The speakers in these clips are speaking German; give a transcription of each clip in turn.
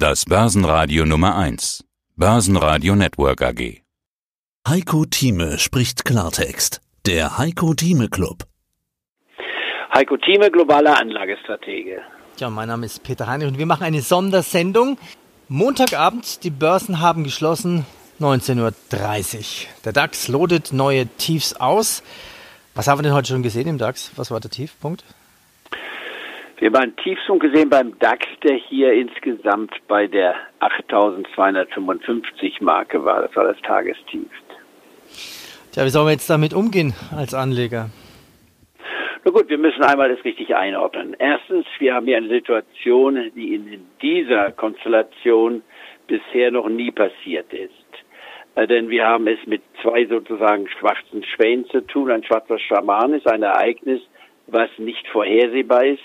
Das Börsenradio Nummer 1. Börsenradio Network AG. Heiko Thieme spricht Klartext. Der Heiko Thieme Club. Heiko Thieme, globaler Anlagestratege. Ja, mein Name ist Peter Heinrich und wir machen eine Sondersendung. Montagabend, die Börsen haben geschlossen, 19.30 Uhr. Der DAX lodet neue Tiefs aus. Was haben wir denn heute schon gesehen im DAX? Was war der Tiefpunkt? Wir haben einen Tiefpunkt gesehen beim DAX, der hier insgesamt bei der 8255 Marke war. Das war das Tagestief. Tja, wie sollen wir jetzt damit umgehen als Anleger? Na gut, wir müssen einmal das richtig einordnen. Erstens, wir haben hier eine Situation, die in dieser Konstellation bisher noch nie passiert ist. Äh, denn wir haben es mit zwei sozusagen schwarzen Schwänen zu tun. Ein schwarzer Schaman ist ein Ereignis, was nicht vorhersehbar ist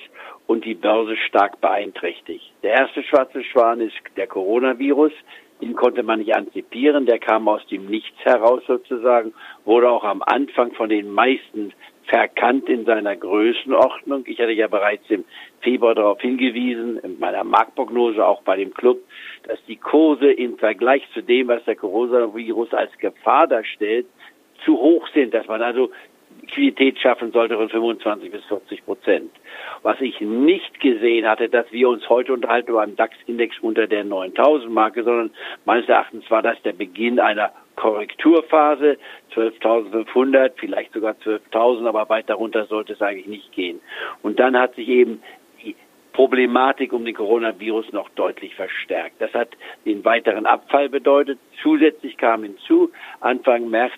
und die Börse stark beeinträchtigt. Der erste schwarze Schwan ist der Coronavirus. Den konnte man nicht antizipieren. Der kam aus dem Nichts heraus sozusagen, wurde auch am Anfang von den meisten verkannt in seiner Größenordnung. Ich hatte ja bereits im Februar darauf hingewiesen, in meiner Marktprognose auch bei dem Club, dass die Kurse im Vergleich zu dem, was der Coronavirus als Gefahr darstellt, zu hoch sind, dass man also Liquidität schaffen sollte von 25 bis 40 Prozent. Was ich nicht gesehen hatte, dass wir uns heute unterhalten über einen DAX-Index unter der 9000 Marke, sondern meines Erachtens war das der Beginn einer Korrekturphase, 12.500, vielleicht sogar 12.000, aber weit darunter sollte es eigentlich nicht gehen. Und dann hat sich eben die Problematik um den Coronavirus noch deutlich verstärkt. Das hat den weiteren Abfall bedeutet. Zusätzlich kam hinzu, Anfang März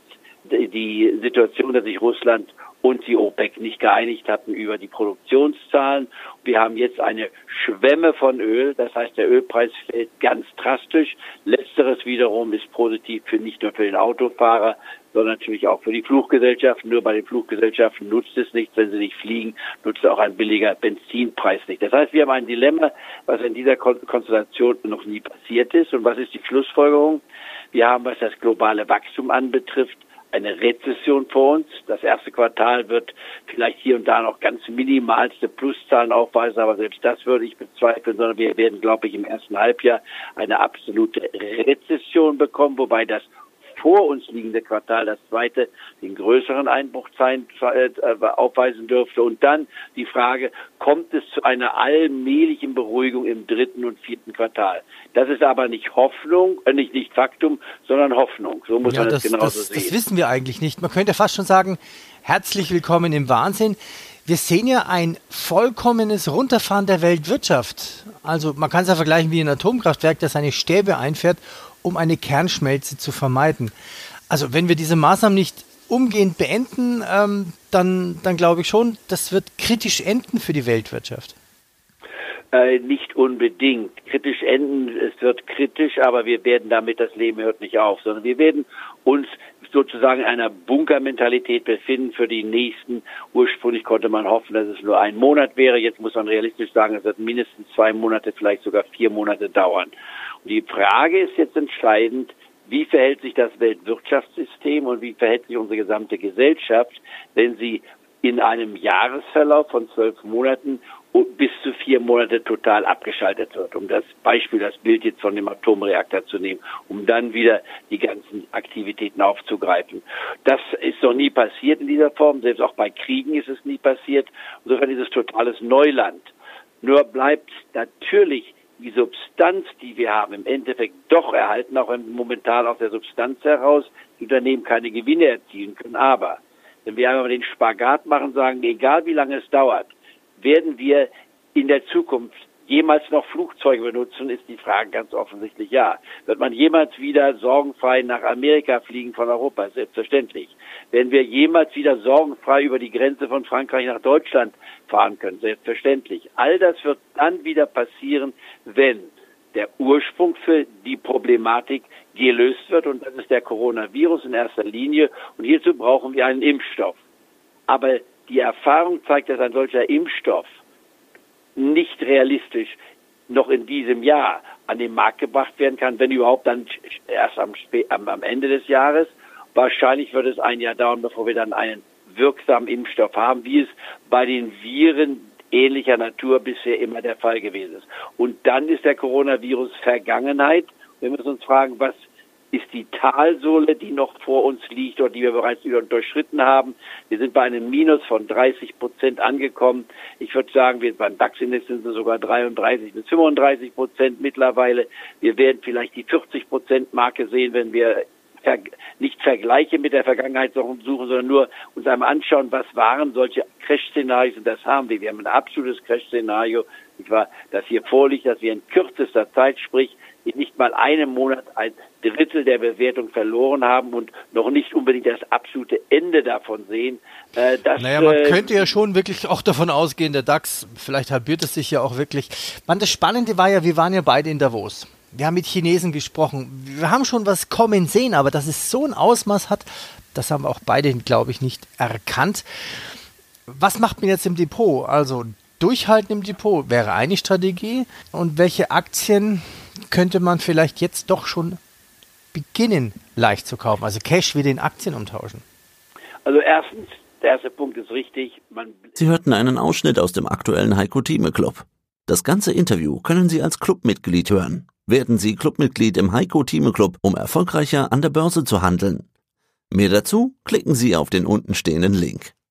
die Situation, dass sich Russland und die OPEC nicht geeinigt hatten über die Produktionszahlen. Wir haben jetzt eine Schwemme von Öl, das heißt der Ölpreis fällt ganz drastisch. Letzteres wiederum ist positiv für nicht nur für den Autofahrer, sondern natürlich auch für die Fluggesellschaften. Nur bei den Fluggesellschaften nutzt es nichts, wenn sie nicht fliegen, nutzt auch ein billiger Benzinpreis nicht. Das heißt, wir haben ein Dilemma, was in dieser Konstellation noch nie passiert ist. Und was ist die Schlussfolgerung? Wir haben, was das globale Wachstum anbetrifft, eine Rezession vor uns. Das erste Quartal wird vielleicht hier und da noch ganz minimalste Pluszahlen aufweisen, aber selbst das würde ich bezweifeln, sondern wir werden, glaube ich, im ersten Halbjahr eine absolute Rezession bekommen, wobei das vor uns liegende Quartal, das zweite, den größeren Einbruch sein, äh, aufweisen dürfte. Und dann die Frage, kommt es zu einer allmählichen Beruhigung im dritten und vierten Quartal? Das ist aber nicht Hoffnung, äh, nicht, nicht Faktum, sondern Hoffnung. So muss ja, man das, das genauso das, sehen. Das wissen wir eigentlich nicht. Man könnte fast schon sagen, herzlich willkommen im Wahnsinn. Wir sehen ja ein vollkommenes Runterfahren der Weltwirtschaft. Also man kann es ja vergleichen wie ein Atomkraftwerk, das seine Stäbe einfährt um eine Kernschmelze zu vermeiden. Also wenn wir diese Maßnahmen nicht umgehend beenden, ähm, dann, dann glaube ich schon, das wird kritisch enden für die Weltwirtschaft. Äh, nicht unbedingt. Kritisch enden, es wird kritisch, aber wir werden damit, das Leben hört nicht auf, sondern wir werden uns sozusagen in einer Bunkermentalität befinden für die nächsten. Ursprünglich konnte man hoffen, dass es nur ein Monat wäre. Jetzt muss man realistisch sagen, es wird mindestens zwei Monate, vielleicht sogar vier Monate dauern. Und die Frage ist jetzt entscheidend, wie verhält sich das Weltwirtschaftssystem und wie verhält sich unsere gesamte Gesellschaft, wenn sie in einem Jahresverlauf von zwölf Monaten bis zu vier Monate total abgeschaltet wird, um das Beispiel, das Bild jetzt von dem Atomreaktor zu nehmen, um dann wieder die ganzen Aktivitäten aufzugreifen. Das ist noch nie passiert in dieser Form, selbst auch bei Kriegen ist es nie passiert. Insofern ist es totales Neuland. Nur bleibt natürlich die Substanz, die wir haben, im Endeffekt doch erhalten, auch momentan aus der Substanz heraus, die Unternehmen keine Gewinne erzielen können. Aber wenn wir einmal den Spagat machen, sagen, egal wie lange es dauert, werden wir in der Zukunft jemals noch Flugzeuge benutzen, ist die Frage ganz offensichtlich ja. Wird man jemals wieder sorgenfrei nach Amerika fliegen von Europa? Selbstverständlich. Werden wir jemals wieder sorgenfrei über die Grenze von Frankreich nach Deutschland fahren können? Selbstverständlich. All das wird dann wieder passieren, wenn der Ursprung für die Problematik gelöst wird und das ist der Coronavirus in erster Linie und hierzu brauchen wir einen Impfstoff. Aber die Erfahrung zeigt, dass ein solcher Impfstoff nicht realistisch noch in diesem Jahr an den Markt gebracht werden kann, wenn überhaupt dann erst am, am, Ende des Jahres. Wahrscheinlich wird es ein Jahr dauern, bevor wir dann einen wirksamen Impfstoff haben, wie es bei den Viren ähnlicher Natur bisher immer der Fall gewesen ist. Und dann ist der Coronavirus Vergangenheit. Wir müssen uns fragen, was ist die Talsohle, die noch vor uns liegt oder die wir bereits durchschritten haben. Wir sind bei einem Minus von 30 Prozent angekommen. Ich würde sagen, wir beim DAX-Index sind wir sogar 33 bis 35 Prozent mittlerweile. Wir werden vielleicht die 40 Prozent Marke sehen, wenn wir nicht Vergleiche mit der Vergangenheit suchen, sondern nur uns einmal anschauen, was waren solche Crash-Szenarien und das haben wir. Wir haben ein absolutes Crash-Szenario, das hier vorliegt, dass wir in kürzester Zeit, sprich in nicht mal einem Monat ein Drittel der Bewertung verloren haben und noch nicht unbedingt das absolute Ende davon sehen. Äh, dass, naja, man äh, könnte ja schon wirklich auch davon ausgehen, der DAX, vielleicht halbiert es sich ja auch wirklich. Man, das Spannende war ja, wir waren ja beide in Davos. Wir haben mit Chinesen gesprochen. Wir haben schon was kommen sehen, aber dass es so ein Ausmaß hat, das haben wir auch beide, glaube ich, nicht erkannt. Was macht man jetzt im Depot? Also durchhalten im Depot wäre eine Strategie. Und welche Aktien könnte man vielleicht jetzt doch schon beginnen, leicht zu kaufen? Also Cash wieder in Aktien umtauschen. Also erstens, der erste Punkt ist richtig. Sie hörten einen Ausschnitt aus dem aktuellen Heiko Thieme Club. Das ganze Interview können Sie als Clubmitglied hören. Werden Sie Clubmitglied im Heiko Thieme Club, um erfolgreicher an der Börse zu handeln. Mehr dazu klicken Sie auf den untenstehenden Link.